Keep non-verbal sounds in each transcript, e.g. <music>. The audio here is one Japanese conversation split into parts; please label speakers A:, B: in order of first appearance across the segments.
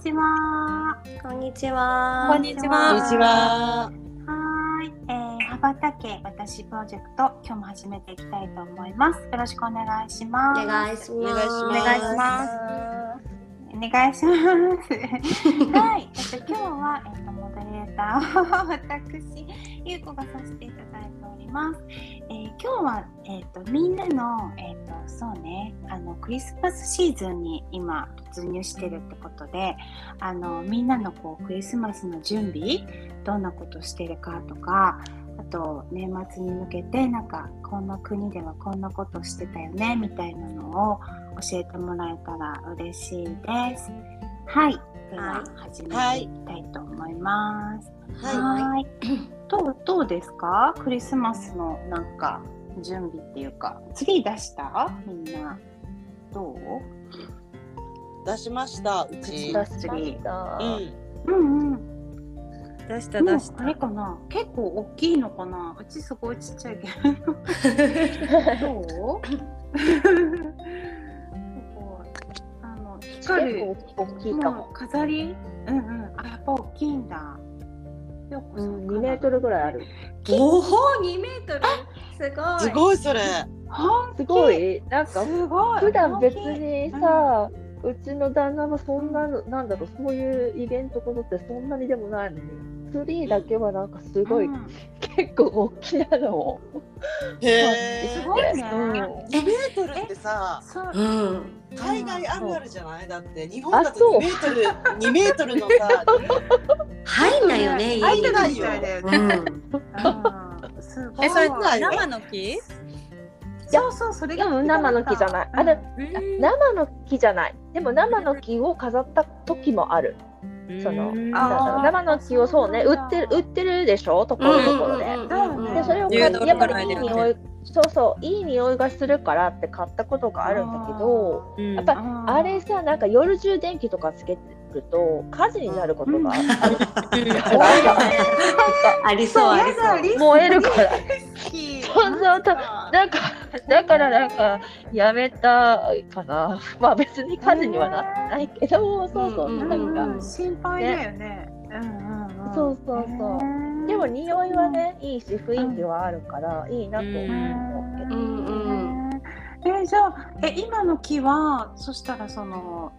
A: ちは。
B: こんにちは。
C: こんにちは。
A: こんにちは。
C: は
A: はい、えー、羽ばたけ私プロジェクト今日も始めていきたいと思います。よろしくお願いしま
B: お
A: す。
C: お願いします
A: お願いしますお願いします。<laughs> はい、えっと今日はえっとターを私ゆうこがさせていただいております。えー今日はえっとみんなのえっとそうねあのクリスマスシーズンに今突入してるってことで、あのみんなのこうクリスマスの準備どんなことしてるかとか。あと年末に向けてなんかこの国ではこんなことしてたよねみたいなのを教えてもらえたら嬉しいです。はい、は
B: はい
A: 始めていきたいと思います。
C: はい。
A: はい。どうどうですか？クリスマスのなんか準備っていうか、ツリー出した？みんなどう？
C: 出しました。うち。
B: 出しました。
C: うん。
A: うんうん。
D: 出した出した
A: あれかな？結構大きいのかな？うちすごいちっちゃいけど。<laughs> どう？<laughs> あの光る
B: 結構大きいか
A: も飾り？うんうん。あやっぱ大きいんだ。ようこさ
B: うん、
A: んかな
B: 2メートルぐらいある。
D: おお2メートル？すごい
C: すごいそれ。
A: 本
B: すごいなんか
A: すごい。
B: 普段別にさ、うちの旦那はそんなのなんだろうそういうイベントことってそんなにでもないのにツリーだけはなんかすごい、
A: うん。
B: 結構大きなのを。
C: へえ。
A: すごいね。
B: うん
C: 2メートルってさ、
A: そう。
D: うん。
C: 海外あるあるじゃない？だって日本だと
B: あそう。
C: 2メートル、2メートルのさ、<laughs>
D: 入んないよね
C: 入んない
A: みたいだよね。
D: うん。
A: うんすごい。
D: えそれ生の木？
A: そうそうそれが
B: でも生の木じゃない。あれ
D: うん。
B: 生の木じゃない。でも生の木を飾った時もある。
D: うん
A: あー。
B: 生の木をそうね売ってる売ってるでしょ？ところどころで、でそれをやっぱりいい匂いそうそういい匂いがするからって買ったことがあるんだけど
D: うん。
B: やっぱあれさなんか夜中電気とかつけてると火事になることがある。から
D: ありそうありそう。
B: 燃えるから。そうそうなんかだからなんかやめたかな。<laughs> まあ別に火事にはなってないけどそうそう
D: うん
B: なんか、
A: うん。心配だよね。うんうんうん。
B: そうそうそう。でも匂いはねいいし雰囲気はあるからいいなと思うけど、
D: うんうん。
A: えじゃあえ今の木はそしたらその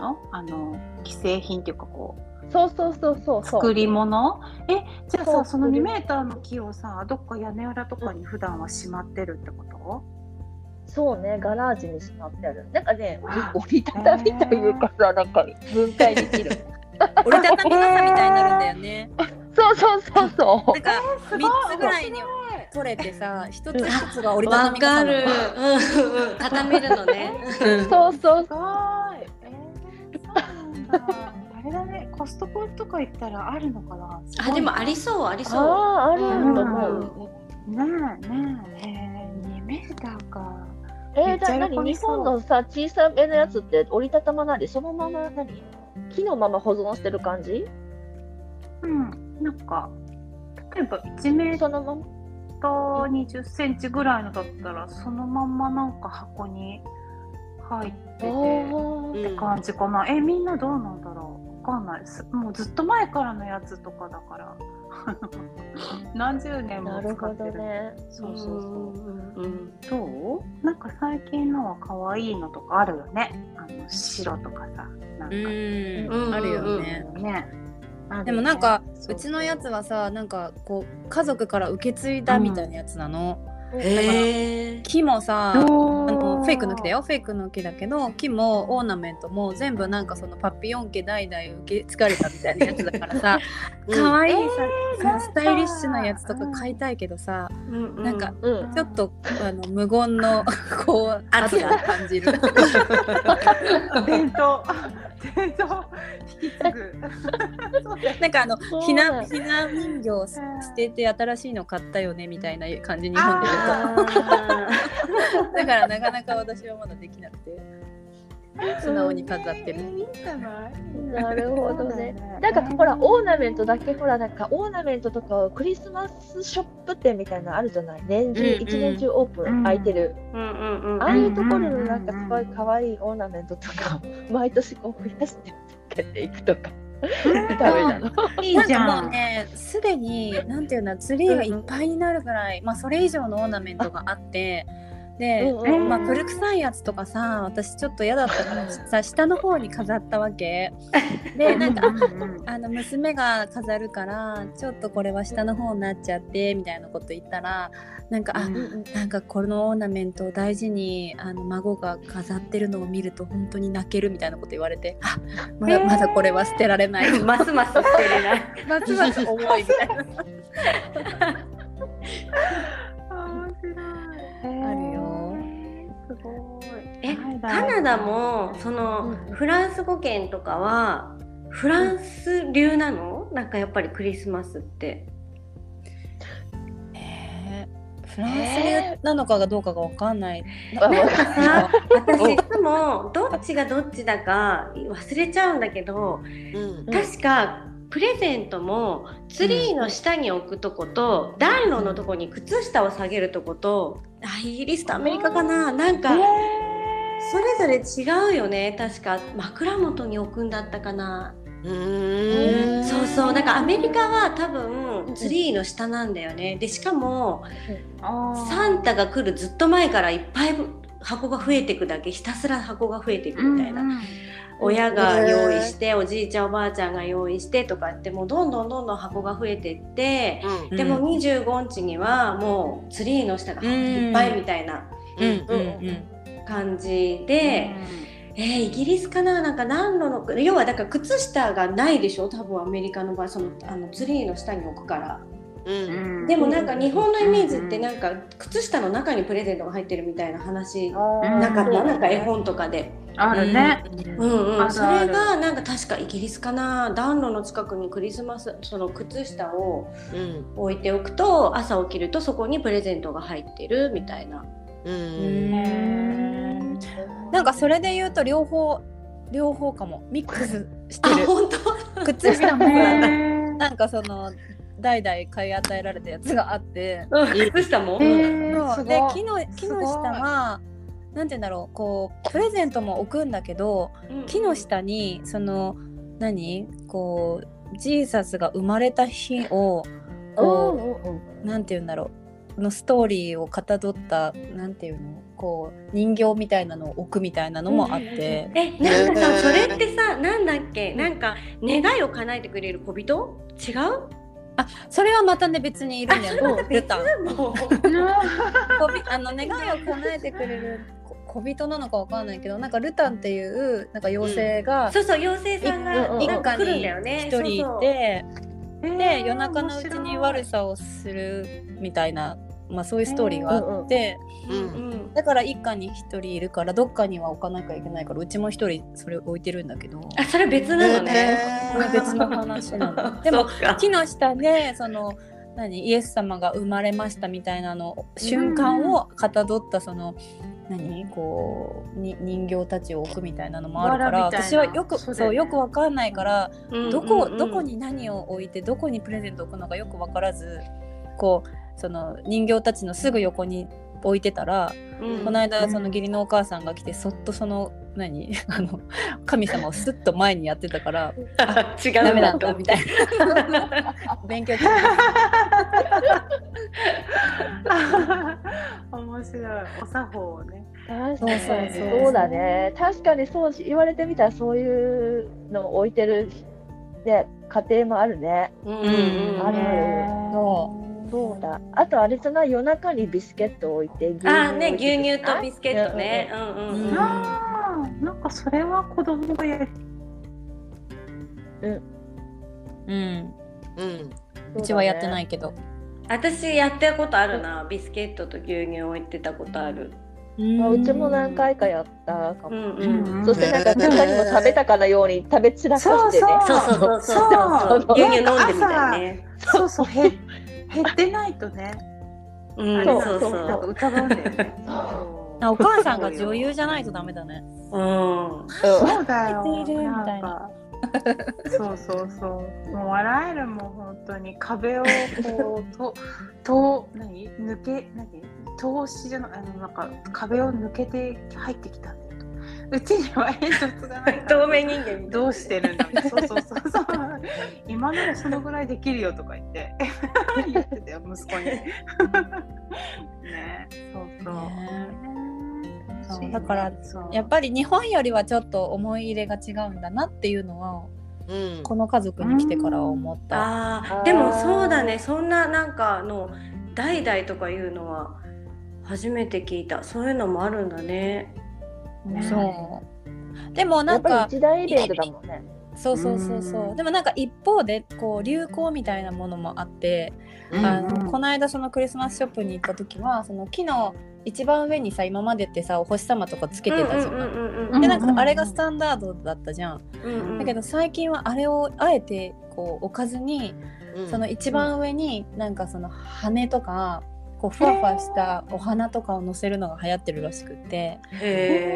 A: の？あの既製品っていうかこう
B: そうそうそうそうそう。
A: 作り物？えじゃあ
B: そう
A: さその
B: 作り
A: 2メーターの木をさどっか屋根裏とかに普段はしまってるってこと？
B: そうねガラージにしまってある。なんかね
A: あ
B: 折りたたみというかさなんか分解できる。<laughs>
D: 折りたたみ傘みたいになるんだよね。<laughs>
B: そうそうそうそう。
D: なんか
A: すごい
D: 三つぐらいに取れてさ一つ一つが折りたた
E: わ
D: み傘なの
E: かる。うん。うん。畳めるのね。<laughs>
D: うん
B: そう。そう
A: あれだねコストコとか行ったらあるのかな？
E: あでもありそうありそう。
B: ああある
A: うん
B: と思う、
A: ねえねええー、2メーターか。
B: えー、じゃあ何？日本のさ小さめのやつって折りたたまないでそのまま何？木のまま保存してる感じ？
A: うんなんか例えば1メー
B: そのまま？
A: ター20センチぐらいのだったらそのまんまなんか箱に入っててって感じかな、えみんなどうなんだろう。わかんない。すもうずっと前からのやつとかだから。<laughs> 何十年も
B: なるほ
A: 使ってる。
B: どね。
A: そうそうそう。
E: うん。
A: どう？なんか最近のは可愛いのとかあるよね。あの白とかさ。なんか、
D: うん。
E: うん。
D: あるよね。
A: ね。
D: でもなんか
A: そう
D: う。ちのやつはさなんかこう家族から受け継いだみたいなやつなの、
E: へえ。
D: 木もさのフェイクの木だよ。フェイクの木だけど木もオーナメントも全部なんかそのパピヨン家代々受け継がれたみたいなやつだからさ <laughs> 可愛いさ、
A: えー
D: さスタイリッシュなやつとか買いたいけどさ、
E: うん
D: なんか
B: うん
D: ちょっとあの無言のこう圧を感じる。<laughs>
A: 伝統伝統引き継ぐ。<laughs>
D: なんかあのひなひな人形を捨てて新しいの買ったよねみたいな感じに読んでる
E: あ
D: と <laughs> だからなかなか私はまだできなくて <laughs> 素直に飾ってる。
A: いいんじゃな
B: るほどね。なんかほらオーナメントだけほらなんかオーナメントとかをクリスマスショップ店みたいなのあるじゃない？年中一年中オープ
A: うん
B: ン開いてる、
E: うんうんうん。
B: ああいうところのなんかすごい可愛いオーナメントとかを <laughs> 毎年こう増やしてけていくとか。
A: いいじゃん。
D: もうねすでになんていうんだツリーがいっぱいになるぐらい、まあそれ以上のオーナメントがあってで、
B: うんうん
D: まあ古臭いやつとかさ私ちょっと嫌だったからさ下の方に飾ったわけ。でなんかあの娘が飾るからちょっとこれは下の方になっちゃってみたいなこと言ったらなんかあ、
A: うん
D: なんかこのオーナメントを大事にあの孫が飾ってるのを見ると本当に泣けるみたいなこと言われてあまだまだこれは捨てられない。<laughs>
E: ますます捨てれない。
D: ますます重いみたいな <laughs>
A: すごい。
E: え
A: はい
E: カナダもその
B: うん
E: フランス語圏とかはフランス流なの？なんかやっぱりクリスマスって。
D: えーフランス流なのかがどうかがわかんない。
B: あ
E: なんかさ、私いつもどっちがどっちだか忘れちゃうんだけど、
C: うん
E: 確かプレゼントもツリーの下に置くとこと暖炉のとこに靴下を下げるとことあイギリスとアメリカかな。なんかそれぞれ違うよね。確か枕元に置くんだったかな。
C: うーん。
E: そうそう。なんかアメリカは多分ツリーの下なんだよね。でしかもサンタが来るずっと前からいっぱい箱が増えていくだけひたすら箱が増えていくみたいな、親が用意しておじいちゃんおばあちゃんが用意してとかってもうどんどんどんどん箱が増えていって、
C: うん。
E: でも25日にはもうツリーの下がいっぱいみたいな
D: うん。うん。うん。
E: 感じで、えーイギリスかな？なんか暖炉の要はだから靴下がないでしょ？多分アメリカの場合そのあのツリーの下に置くから。
C: うん。
E: でもなんか日本のイメージってなんか靴下の中にプレゼントが入ってるみたいな話なかった？なんか絵本とかで。
A: あるね。
E: うん。うん、
A: あるある。
E: それがなんか確かイギリスかな。暖炉の近くにクリスマスその靴下を
C: うん。
E: 置いておくと朝起きるとそこにプレゼントが入ってるみたいな。
C: う
D: うん。んなんかそれで言うと両方両方かも。ミックスしてる。
E: 本
D: 靴下も。<laughs>
A: へ
D: なんかその代々買い与えられたやつがあって。
E: 当。靴下も？
D: う。で木の木の下はなんて言うんだろうこうプレゼントも置くんだけど木の下にその何？こうジーザスが生まれた日をこうなんて言うんだろう。のストーリーをかたどったなんていうの？こう人形みたいなのを置くみたいなのもあって、
E: えなんかさそれってさなんだっけ？なんか願いを叶えてくれる小人？違う？
D: あそれはまたね別にいるんだよル <laughs> あの願いを叶えてくれるこ小人なのかわかんないけどなんかルタンっていうなんか妖精が
E: そうそう妖精さんが
B: うん
D: 一家に
E: だよね。
D: 一人いて
A: ー
D: で夜中のうちに悪さをするみたいな、まあ、そういうストーリーがあって、
C: うん。
E: うん
D: だから一家に一人いるからどっかには置かなきゃいけないからうちも一人それ置いてるんだけど
E: あそれ別なのね。
D: これ別の話なの。<laughs> でも木の下でその何イエス様が生まれましたみたいなの瞬間をかたどったその何？こうに人形たちを置くみたいなのもあるから私はよく
A: そうね。
D: そうよくわかんないから
E: うん
D: どこ
E: うんうん。
D: どこに何を置いてどこにプレゼントを置くのかよく分からずこうその人形たちのすぐ横に置いてたら、
E: うん。
D: この間その義理のお母さんが来てそっとその何？<laughs> あの神様をスッと前にやってたから <laughs>
E: 違う
D: ダメなんだみたいな。<laughs> 勉強中。
A: 面白い。お作法をね。
B: 確かに。
D: そうそうそう。
B: そうだね。確かにそうし言われてみたらそういうのを置いてる、ね、家庭もあるね。
E: うんうんうん
B: ある
D: そ
B: そうだあとあれじゃない夜中にビスケットを置いて牛乳
E: あーね
B: 置いて
E: 牛乳とビスケットね。うんうんうん。
A: ああ、なんかそれは子供がやる。
D: うん
C: うん
D: うちはやってないいけど、
E: 私やったことあるな。ビスケットと牛乳置いてたことある。
B: ううちも何回かやったかも、
E: うんう
A: うん
E: ん。
B: そしてなんか中にも食べたかのように食べ散らかしてね
E: そうそうそうそうそう。
A: そう
E: 牛乳飲んでみたいね。
A: そうそう、へ減ってないとね。
E: うん
B: そう
E: そうそ
A: なんか
E: う。
A: 疑うんだよね。<laughs>
D: あお母さんが女優じゃないとダメだね
E: うん。
B: うん
A: そうだよ。
D: 減っているみたいな
A: なんか。そうそうそう。もう笑えるもん本当に壁をこうと <laughs> と何？抜け何？投資じゃない？あのなんか壁を抜けて入ってきたんだよと。うちには煙突がないから。
E: 透明人間
A: どうしてるんだ。みたいなそうそうそうそう。今ならそのぐらいできるよとか言って。<laughs> 言ってたよ息子に。ねそうそう、
D: そうだから
A: そう。
D: やっぱり日本よりはちょっと思い入れが違うんだなっていうのは
C: うん。
D: この家族に来てからは思った。
E: あー。でもそうだね。そんななんかあの代々とかいうのは初めて聞いた。そういうのもあるんだね。
A: ね。
D: そう。でもなんか
B: り一大イベントだもんね。
D: そうそうそうそう。うん。でもなんか一方でこう流行みたいなものもあって、
C: うん
D: あのこの間そのクリスマスショップに行った時はその木の一番上にさ今までってさお星様とかつけてたじゃん。
E: うんうんうん
A: うん
D: でなんかあれがスタンダードだったじゃん。
E: うんうん
D: だけど最近はあれをあえてこう置かずに
C: うん。
D: その一番上になんかその羽とかこうふわふわしたお花とかを乗せるのが流行ってるらしくって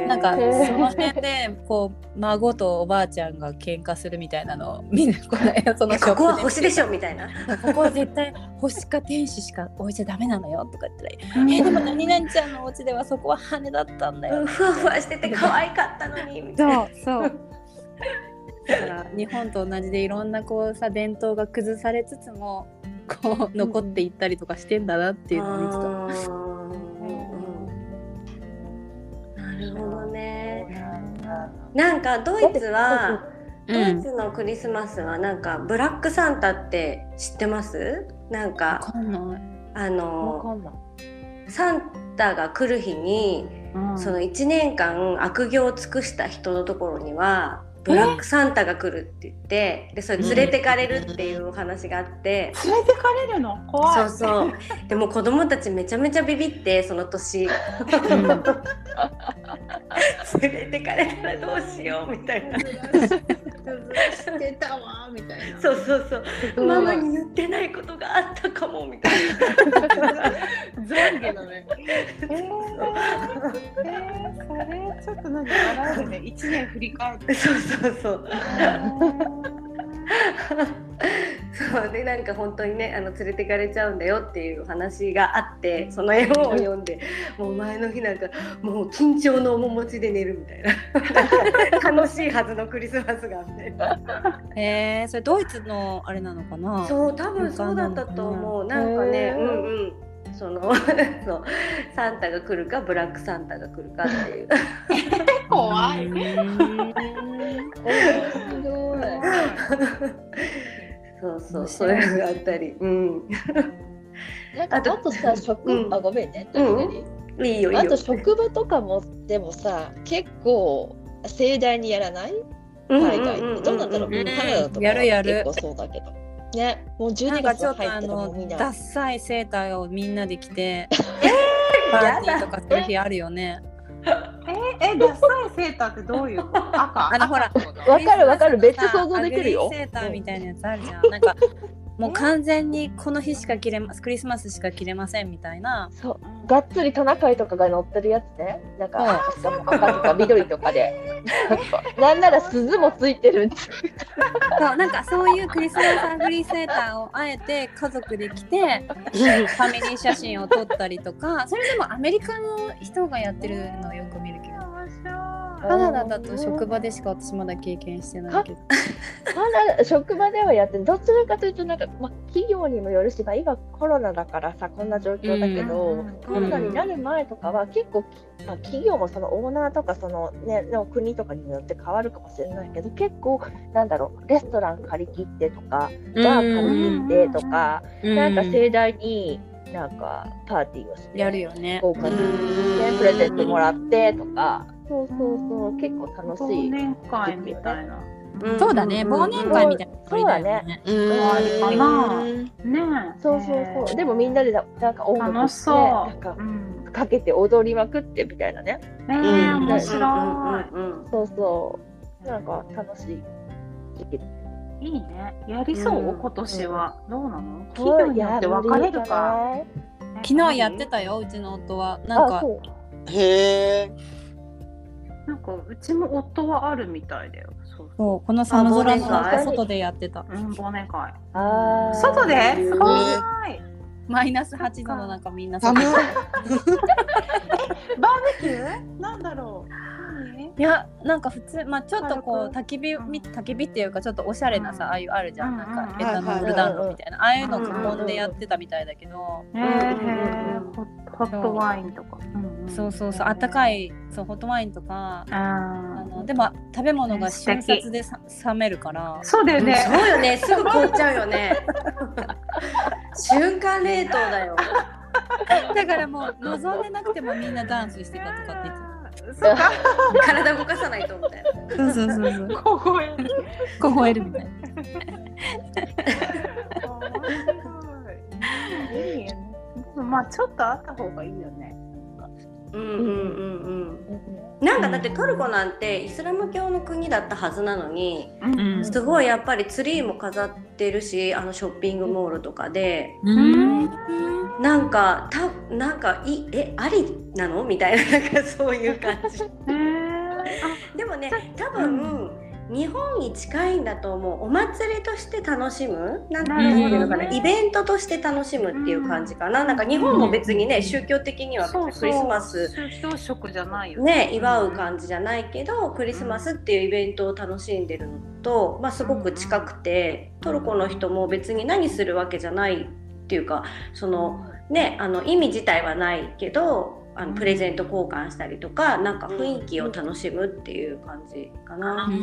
D: なんかその辺でこう孫とおばあちゃんが喧嘩するみたいなのを見るこの間 <laughs> その
E: ここは星でしょみたいな。
D: ここは絶対星か天使しか置いちゃダメなのよとか言ったら「えーでも何々ちゃんのお家ではそこは羽だったんだよ。
E: うん」ふわふわしてて可愛かったのにみたいな。
D: そうそう。だから日本と同じでいろんなこうさ伝統が崩されつつもこう残っていったりとかしてんだなっていうのを見てた。
E: なるほどね。なんかドイツはドイツのクリスマスはなんかブラックサンタって知ってます？なん
D: わ
E: か
D: かんない。
E: あ
B: わ
E: の
B: かんない。
E: サンタが来る日に
A: うん
E: その1年間悪行を尽くした人のところにはブラックサンタが来るって言ってでそれ連れてかれるっていうお話があって、
A: 連れてかれるの？怖い。
E: そうそう。でも子供たちめちゃめちゃビビってその年。連れてかれたらどうしようみたいな。
A: してたわみたいな。
E: そうそうそう。ママに言ってないことがあったかもみたい
A: 懺悔だね。えー、えー、それちょっと何笑えるね。一年振り返って。
E: なそうそうそう。そうでなんか本当にねあの連れてかれちゃうんだよっていう話があってその絵本を読んでもう前の日なんかもう緊張の面持ちで寝るみたいな。<laughs> 楽しいはずのクリスマスがみたいな
D: へえそれドイツのあれなのかな？
E: そう多分そうだったと思う。なんかねうんうん。その <laughs> そうサンタが来るかブラックサンタが来るかっていう <laughs>
A: 怖い
D: うん
B: すごい。
E: そうそうそういうのがあったりうん
B: なんかあとさ、職、
E: うん
B: あごめんね。
E: うんいいよ
B: あと職場とかもでもさ、結構盛大にやらない？海外ってどうなんだろう？
D: うん
B: カナダと
D: やるやる
B: 結構そうだけど。ね、もう12
D: なんかちょっとあ
B: 月入ったらも
D: の
B: うみんな。
D: ダッサいセーターをみんなで着て <laughs> パーティーとかする日あるよね。
A: ええダサいセーターってどういうこと？赤？
D: あのほら
B: わかるわかる。
D: クリスマスのさ
B: めっちゃ想像できるよ。
D: セーターみたいなやつあるじゃん。なんかもう完全にこの日しか着れまクリスマスしか着れませんみたいな。
B: そう、がっつりトナカイとかが乗ってるやつね。なんか、赤とか緑とかで。<laughs> なんなら鈴もついてる。
D: そうなんかそういうクリスマスアグリーセーターをあえて家族で着て <laughs> ファミリー写真を撮ったりとかそれでもアメリカの人がやってるのをよく見るけどカナダだと職場でしか私まだ経験してないけど。
B: まだ職場ではやってるどちらかというとなんか、まあ、企業にもよるし、まあ、今コロナだからさこんな状況だけど、
A: うん
B: コロナになる前とかは結構、まあ、企業もそのオーナーとかその、ね、の国とかによって変わるかもしれないけど結構なんだろうレストラン借り切ってとかバー借り切ってとか、なんか盛大になんかパーティーをして
D: やるよね。
B: 豪華に、ね、プレゼントもらってとかそうそうそう。結構楽しい。
A: 忘年会みたいな。
D: そうだね。忘年会みたいなノリだよね。
C: うん。
A: あるかな。ね
B: そうそうそう。でもみんなでななんか音楽
A: 楽しそう。
B: なんか
A: うん。
B: かけて踊りまくってみたいなね。
A: ねえ
C: うん。
A: 面白
B: そうそう。なんか楽しい。
A: いいいね。やりそう？
E: うん。
A: 今年は。どうなの？企業によって分かれるか
D: 昨日やってたよ。うちの夫は。なん
B: あ、
D: か
B: そう。
C: へえ。
A: なんかうちも夫はあるみたいだよ。そうそ
D: そうこの寒空の中外でやってた。
A: ううん忘年会。
B: あー。
A: 外で？すごい。
D: マイナス8度の中みんな
C: 寒い
D: 外。<laughs>
A: バーベキュー？なんだろう。何
D: いやなんか普通まあちょっとこう
A: 軽
D: 焚き火焚き火っていうかちょっとおしゃれなさ、
A: うん。
D: ああいうあるじゃん、
A: うん
D: なんか
A: うん
D: エタノール暖炉みたいな、ああいうの囲んでやってたみたいだけど、
A: えー、ホホットワインとか。
D: そうそうそう。あったかいそうホットワインとかあ
A: あ
D: のでも食べ物が瞬殺でさ冷めるから。
A: そうだよね。
E: そうよね。すぐ凍っちゃうよね。瞬間冷凍だよ。
D: だからもう望んでなくてもみんなダンスしてたとかって言って
A: そうか。
E: 体動かさないとみたいな
D: そうそうそうそう
A: 凍える。
D: 凍えるみたいな
A: いいよね。で <laughs> もまあちょっとあった方がいいよね。
E: うんうんうんうん。なんかだってトルコなんてイスラム教の国だったはずなのに
D: うん。
E: すごいやっぱりツリーも飾ってるしあのショッピングモールとかで。
D: うん。
E: なんかたなんかいえありなの？みたいななんかそういう感じ。でもね多分日本に近いんだと思う。お祭りとして楽しむ？なんていうのかな、
A: ね
E: イベントとして楽しむっていう感じかな、なんか日本も別にね宗教的にはクリスマス
A: 宗教色じゃないよ
E: ね。祝う感じじゃないけどクリスマスっていうイベントを楽しんでるのと、まあ、すごく近くてトルコの人も別に何するわけじゃないっていうかそのねあの意味自体はないけどあのプレゼント交換したりとかなんか雰囲気を楽しむっていう感じかな。うん。う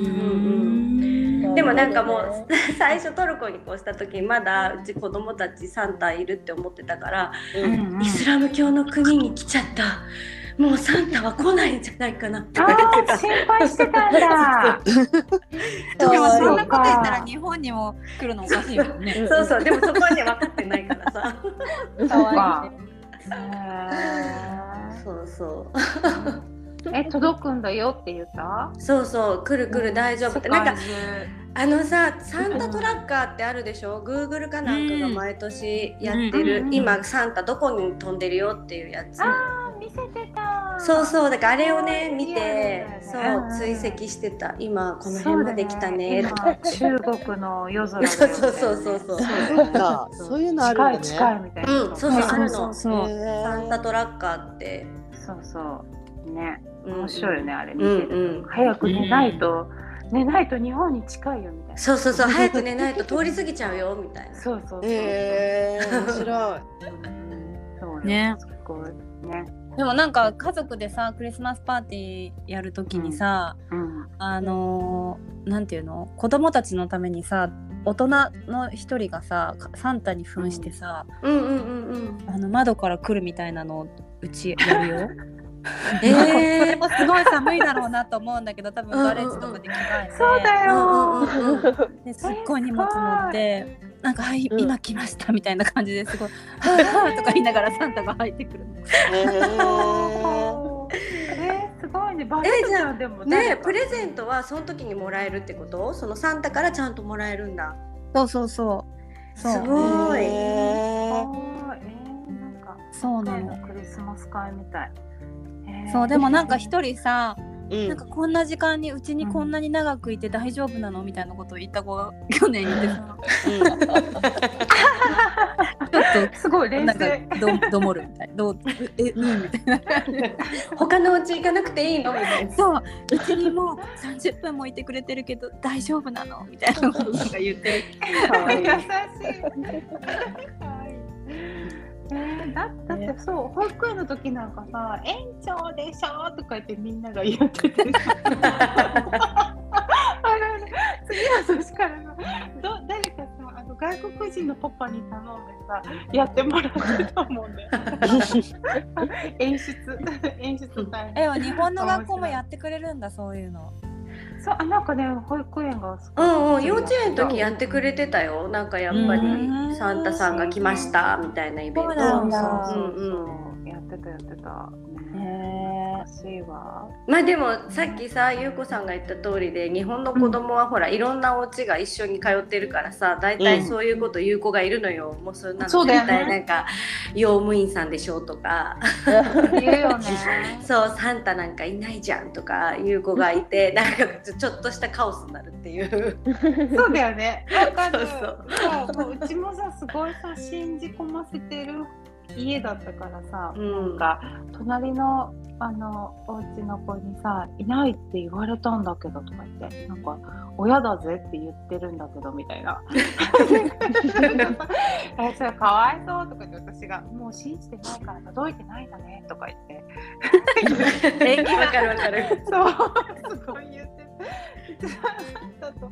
E: んでもなんかもう <laughs> 最初トルコに越した時まだうち子供たちサンタいるって思ってたから
A: うんうん。
E: イスラム教の国に来ちゃった。もうサンタは来ないんじゃないかなって。
A: 心配してたんだ。<laughs>
D: でもそんなこと言ったら日本にも来るのおかしいもんね。
E: そうそう。でもそこはね分かってないからさ。
D: か。わいい
E: そうそう。
A: ーえ届くんだよって言った？
E: そうそう。来る来る大丈夫。ってなんかあのさサンタトラッカーってあるでしょ？Google かなんかが毎年やってる、
A: うん。
E: 今サンタどこに飛んでるよっていうやつ。
A: あ見せてた。
E: そうそう。だからあれをね見
A: リ
E: てそう追跡してた。今この辺まで来たねとか
A: そうだね。今中国の夜空ね。
E: そうそうそうそうそう。
C: そっか、そう。いうのあるんだね。
A: 近い近いみたいな。
E: うんそうそうあるの。サンタトラッカーって
A: そうそう。ね。
E: うん
A: 面白いよね、あれ。見
E: うん。
A: てる、
E: うん
A: 早く寝ないと、寝ないと日本に近いよみたいな。
E: そうそうそう。早く寝ないと通り過ぎちゃうよみたいな。
A: そうそうそう。
C: へえ、面白い。
A: そうよ
D: ね。
A: すごい。ね。
D: でもなんか家族でさクリスマスパーティーやるときにさ、
A: うん。
D: あのーなんていうの？子供たちのためにさ大人の一人がさサンタに扮してさ、
E: うんうんうんうん。
D: あの窓から来るみたいなのをうちやるよ。<laughs>
E: え
D: それ
E: ー
D: もすごい寒いだろうなと思うんだけど多分ガレージとかで着替えて、
A: そうだよ。
E: うんうんうん
D: ですっごい荷物持ってなんか「はい、
C: うん。
D: 今来ました」みたいな感じですごい「はあはあ」とか言いながらサンタが入ってくるの。
A: えー、すごいね。バレるじゃんでも
E: ねえプレゼントはその時にもらえるってこと？そのサンタからちゃんともらえるんだ。
D: そうそうそう。そう。
E: すごい
D: そうなの。
A: クリスマス会みたい。えー。
D: そうでもなんか一人さ、
C: うん。
D: なんかこんな時間にうちにこんなに長くいて大丈夫なのみたいなことを言った子が去年いてさちょっ
A: すごい冷
D: となんか
A: 静。
D: どどもるみたい。などうえうんみたいな。
E: 他のうち行かなくていいのみたいな。
D: そう。うちにもう30分もいてくれてるけど大丈夫なのみたいなことが言ってる。
A: 優しい。えー、だだってそう保育園の時なんかさ「園長でしょ」とか言ってみんなが言ってて。<laughs> あれね次の年からさど誰かさあの外国人のパパに頼んでさやってもらってたもんね <laughs> 演出。演出大変。
D: え日本の学校もやってくれるんだそういうの
A: そうあなんかね保育園が
E: うんうん幼稚園の時やってくれてたよ。なんかやっぱり
D: うん。
E: サンタさんが来ましたみたいなイベント。
D: そうなんだ。
A: そうそう
E: うん。
A: やってたやってた。ね。
D: へ
A: 欲しいわ
E: まあでもさっきさ優子さんが言った通りで日本の子供はほらいろんなお家が一緒に通ってるからさ大体そういうこと言う子がいるのよ、もうそんなの絶
A: そうだよね。
E: 対なんか用務員さんでしょとか。
A: 言うよね。<laughs>
E: そうサンタなんかいないじゃんとかいう子がいて <laughs> なんかちょっとしたカオスになるっていう。
A: そうだよね。わかる。<laughs>
E: そう
A: そううちもさすごいさ信じ込ませてる家だったからさ、
E: うん
A: なんか隣のあのお家の子にさ「いないって言われたんだけど」とか言ってなんか「親だぜって言ってるんだけど」みたいな「<laughs> えそれかわいそう」とか言って私が「もう信じてないから届いてないんだね」とか言って <laughs>
E: えわかるわかる。
A: そうすごい言っててサンタとサン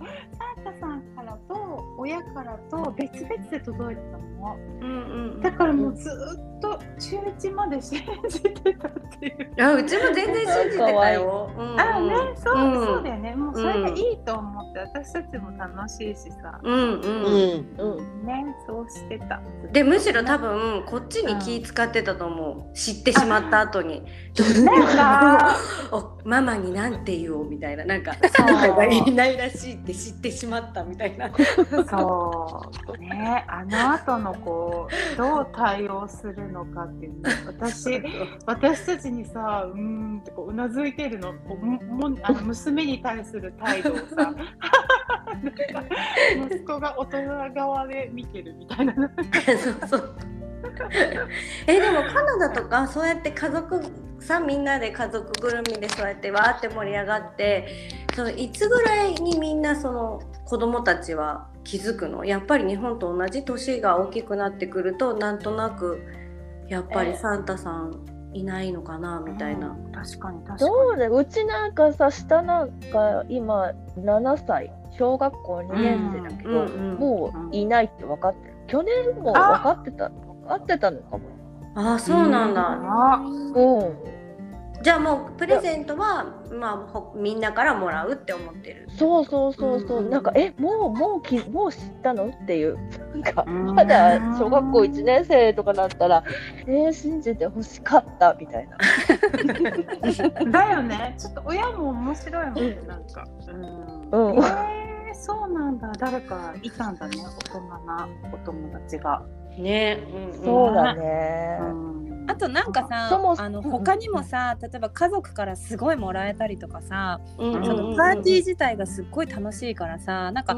A: タさんからと親からと別々で届いてたの。
E: うんうん。
A: だからもうずっと中1まで信じてたっていう。
E: あうちも全然信じてたよ。<laughs> うん
A: あね、そう、
E: うん
A: そうだよね。もうそれでいいと思って、私たちも楽しいしさ。
E: うんうん。
C: うん。
B: うん
A: ね、そうしてた。
E: でむしろ多分こっちに気使ってたと思う知ってしまった後に
A: なんか、<laughs>
E: おママになんて言おうみたいななんか
A: そう
E: サンタがいないらしいって知ってしまったみたいな
A: そう。ね、あの後のこう、どう対応するのかっていうの。私、私たちにさ、うーんってこううなずいてるの、こうももあの娘に対する態度をさ。<laughs> 息子が大人側で見てるみたいな。
E: そうそうえでもカナダとかそうやって家族さみんなで家族ぐるみでそうやってわーって盛り上がってそのいつぐらいにみんなその子供たちは気づくの？やっぱり日本と同じ年が大きくなってくるとなんとなくやっぱりサンタさんいないのかなみたいな。
A: うん確かに確かに。
B: そうね、うちなんかさ、下なんか今7歳、小学校2年生だけど、
E: うんうんうん
B: もういないって分かってる。去年も分かってた、分かってたのかも。
E: ああそうなんだ。
A: あ
B: うん。
E: じゃあもうプレゼントはまあほみんなからもらうって思ってる。
B: そうそうそうそう、
E: うんうん
B: なんかえもうもうきもう知ったの？っていうなんか
A: うん
B: まだ小学校1年生とかだったらえー、信じてほしかったみたいな <laughs>
A: だよね。ちょっと親も面白いもんね、なんか。うん。
B: うん
A: えー、そうなんだ。誰かいたんだね、大人なお友達が。
E: ね、うんうん。
B: そうだね。
A: うん。
D: あとなんかさ
B: そも
D: あの
B: うん。
D: 他にもさ例えば家族からすごいもらえたりとかさ、
E: うんうん
D: そのパーティー自体がすっごい楽しいからさなんか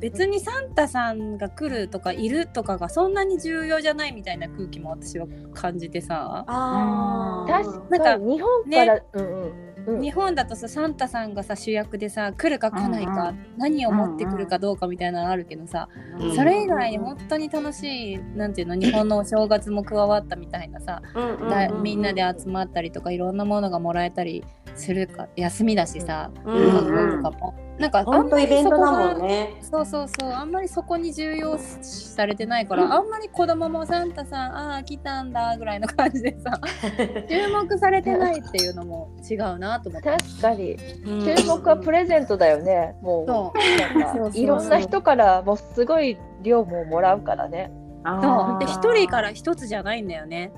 D: 別にサンタさんが来るとかいるとかがそんなに重要じゃないみたいな空気も私は感じてさ。
E: あー。
B: 確
D: なん。か
B: かに日本から、うんうんうん。
D: 日本だとさサンタさんがさ主役でさ来るか来ないか、
A: うんう
D: 何を持ってくるかどうかみたいなのあるけどさ、
E: うん
D: それ以外に本当に楽しいなんていうの日本のお正月も加わったみたいなさ、
E: うんうんうん。
D: だみんなで集まったりとかいろんなものがもらえたりするか休みだしさ、
E: うん
D: 学校とかも、なんかあ
E: 本当イ
D: んまり
E: ベントだ
D: そこが
E: ね。
D: そうそうそうあんまりそこに重要視されてないから、あんまり子供もサンタさんああ来たんだぐらいの感じでさ <laughs> 注目されてないっていうのも違うなと思って。
B: 確かに。
E: 注
B: 注目はプレゼントだよね。もういろんな人からもうすごい量ももらうからね。
D: そう。で一人から一つじゃないんだよね。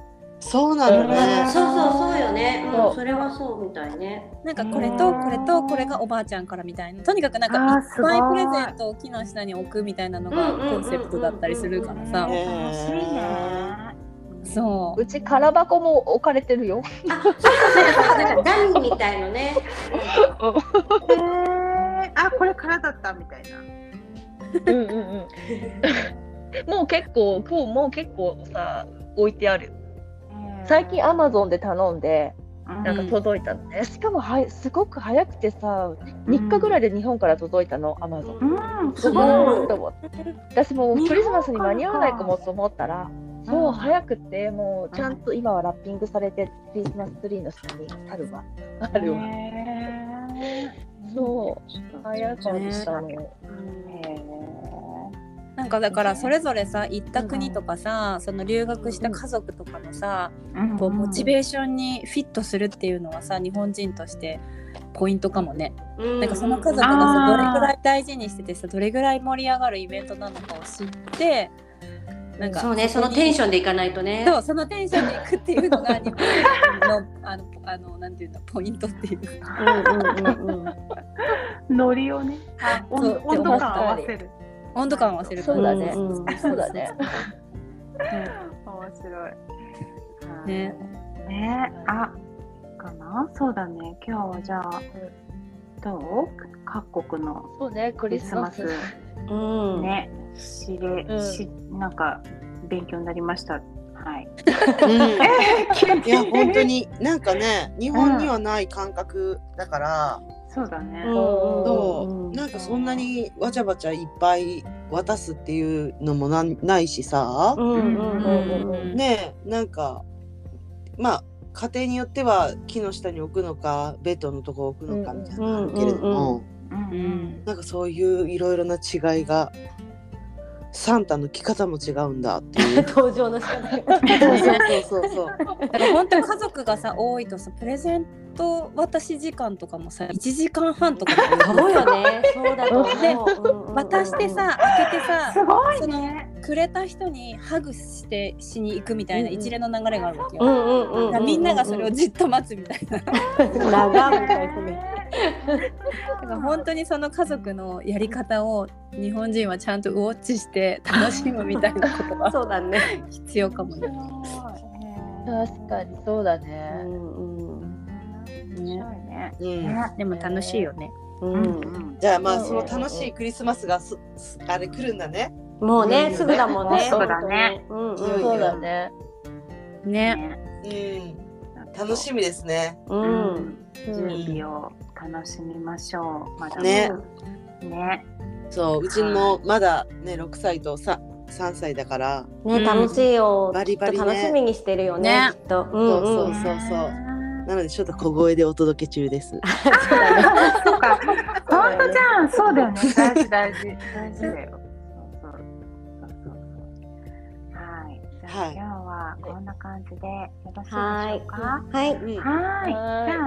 C: そうなのね。
E: そうそうそうよね。
B: そう
E: うん、それはそうみたいね。
D: なんかこれとこれとこれがおばあちゃんからみたいなとにかくなんかいっぱいプレゼントを木の下に置くみたいなのがコンセプトだったりするからさ
A: 楽しいね。
D: そう
B: うち空箱も置かれてるよ
E: あ、そうそうそうなんかダミーみたいのね。
A: えー、あこれからだったみたいな。
B: うんうんうん <laughs> もう結構今日もう結構さ置いてある最近アマゾンで頼んでなんか届いたのね、しかもはすごく早くてさ3日ぐらいで日本から届いたのアマゾン。
A: うん、
B: す
A: す
B: ご
A: ごい。
B: いと思って私もうクリスマスに間に合わないかもと思ったらそう早くてもうちゃんと今はラッピングされてクリスマスツリーの下にあるわ。あるわ。
A: へ
B: そう早かったの、
D: なんかだからそれぞれさ行った国とかさその留学した家族とかのさ
A: ー
D: こうモチベーションにフィットするっていうのはさ日本人としてポイントかもね。
E: うん
D: なんかその家族がさどれぐらい大事にしててさどれぐらい盛り上がるイベントなのかを知ってなんか
E: そうね、そのテンションでいかないとね。
D: そうそのテンションでいくっていうのが日本の <laughs> あのあのなんていうのポイントっていう
E: うんうんうんうん。<laughs>
A: ノリをね、温
D: そう
A: 温度感合わせる。
D: 温度感を合わせる
B: そうだね。
E: うんうん
B: そうだね。
A: 面白い。
D: ね。
A: ね。あかな？そうだね。今日はじゃあ、どう？各国の
B: そうねク
A: クリスマス。
B: リスマス。
E: うん。
A: ね。知れ、
B: うん。
A: しなんか勉強になりました。はい。
C: うん、いや本当に。なんかね日本にはない感覚だから、
A: そうだね。
C: そう。なんかそんなにわちゃわちゃいっぱい渡すっていうのもなんないしさ、
E: うんうんうんうん
C: ねえなんかまあ家庭によっては木の下に置くのかベッドのとこ置くのかみたいなのあるけれども、
A: うん
D: うん。
C: なんかそういういろいろな違いがサンタの着方も違うんだっていう。<laughs>
E: 登場の仕方
C: そうそうそうそう。
D: だから本当家族がさ多いとさプレゼント渡し時間とかもさ1時間半とか
E: そうよね <laughs> そうだと思う
D: で
E: うんうん
D: 渡してさ開けてさ
A: すごい
D: その
A: ね。
D: くれた人にハグしてしに行くみたいな一連の流れがあるわけよ。
E: うんうんうん
D: だからみんながそれをじっと待つみたいな。
E: 長みたいなね
D: だから本当にその家族のやり方を日本人はちゃんとウォッチして楽しむみたいなことが
E: そうだね
D: 必要かもね。
B: 確かにそうだ
E: う
B: ね。
E: んうん
D: でも楽しいよね。
E: う
A: うんん
C: じゃあまあその楽しいクリスマスがすすあれ来るんだね。
E: もうねすぐだもんね
A: そうだね
E: うんうん
B: そうだね。
D: ね。
A: ね
C: うん。楽しみですね。
E: う
A: うん
E: ん
A: 準備を楽しみましょう。まだ
C: ね
A: ね。
C: そううちもまだね6歳とさ3歳だから。
E: ね楽しいよ
C: バリバリ
E: 楽しみにしてるよね
D: ね
E: きっと
C: そうそうそうそう。なのでちょっと小声でお届け中です。<laughs>
A: そうか。本当じゃん。そうだよね。大事大事大事だよ。はい、今日はこんな感じでよろしいでしょうか？
E: はい。
A: はい。じゃ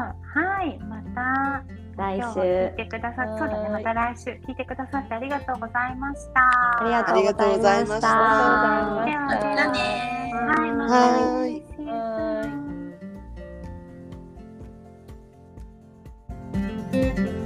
A: あはいまた
E: 来週
A: 聞いてくださそうだねまた来週聞いてくださってありがとうございました。
E: ありがとうございました。
C: いまた。
A: はいまた
C: ね。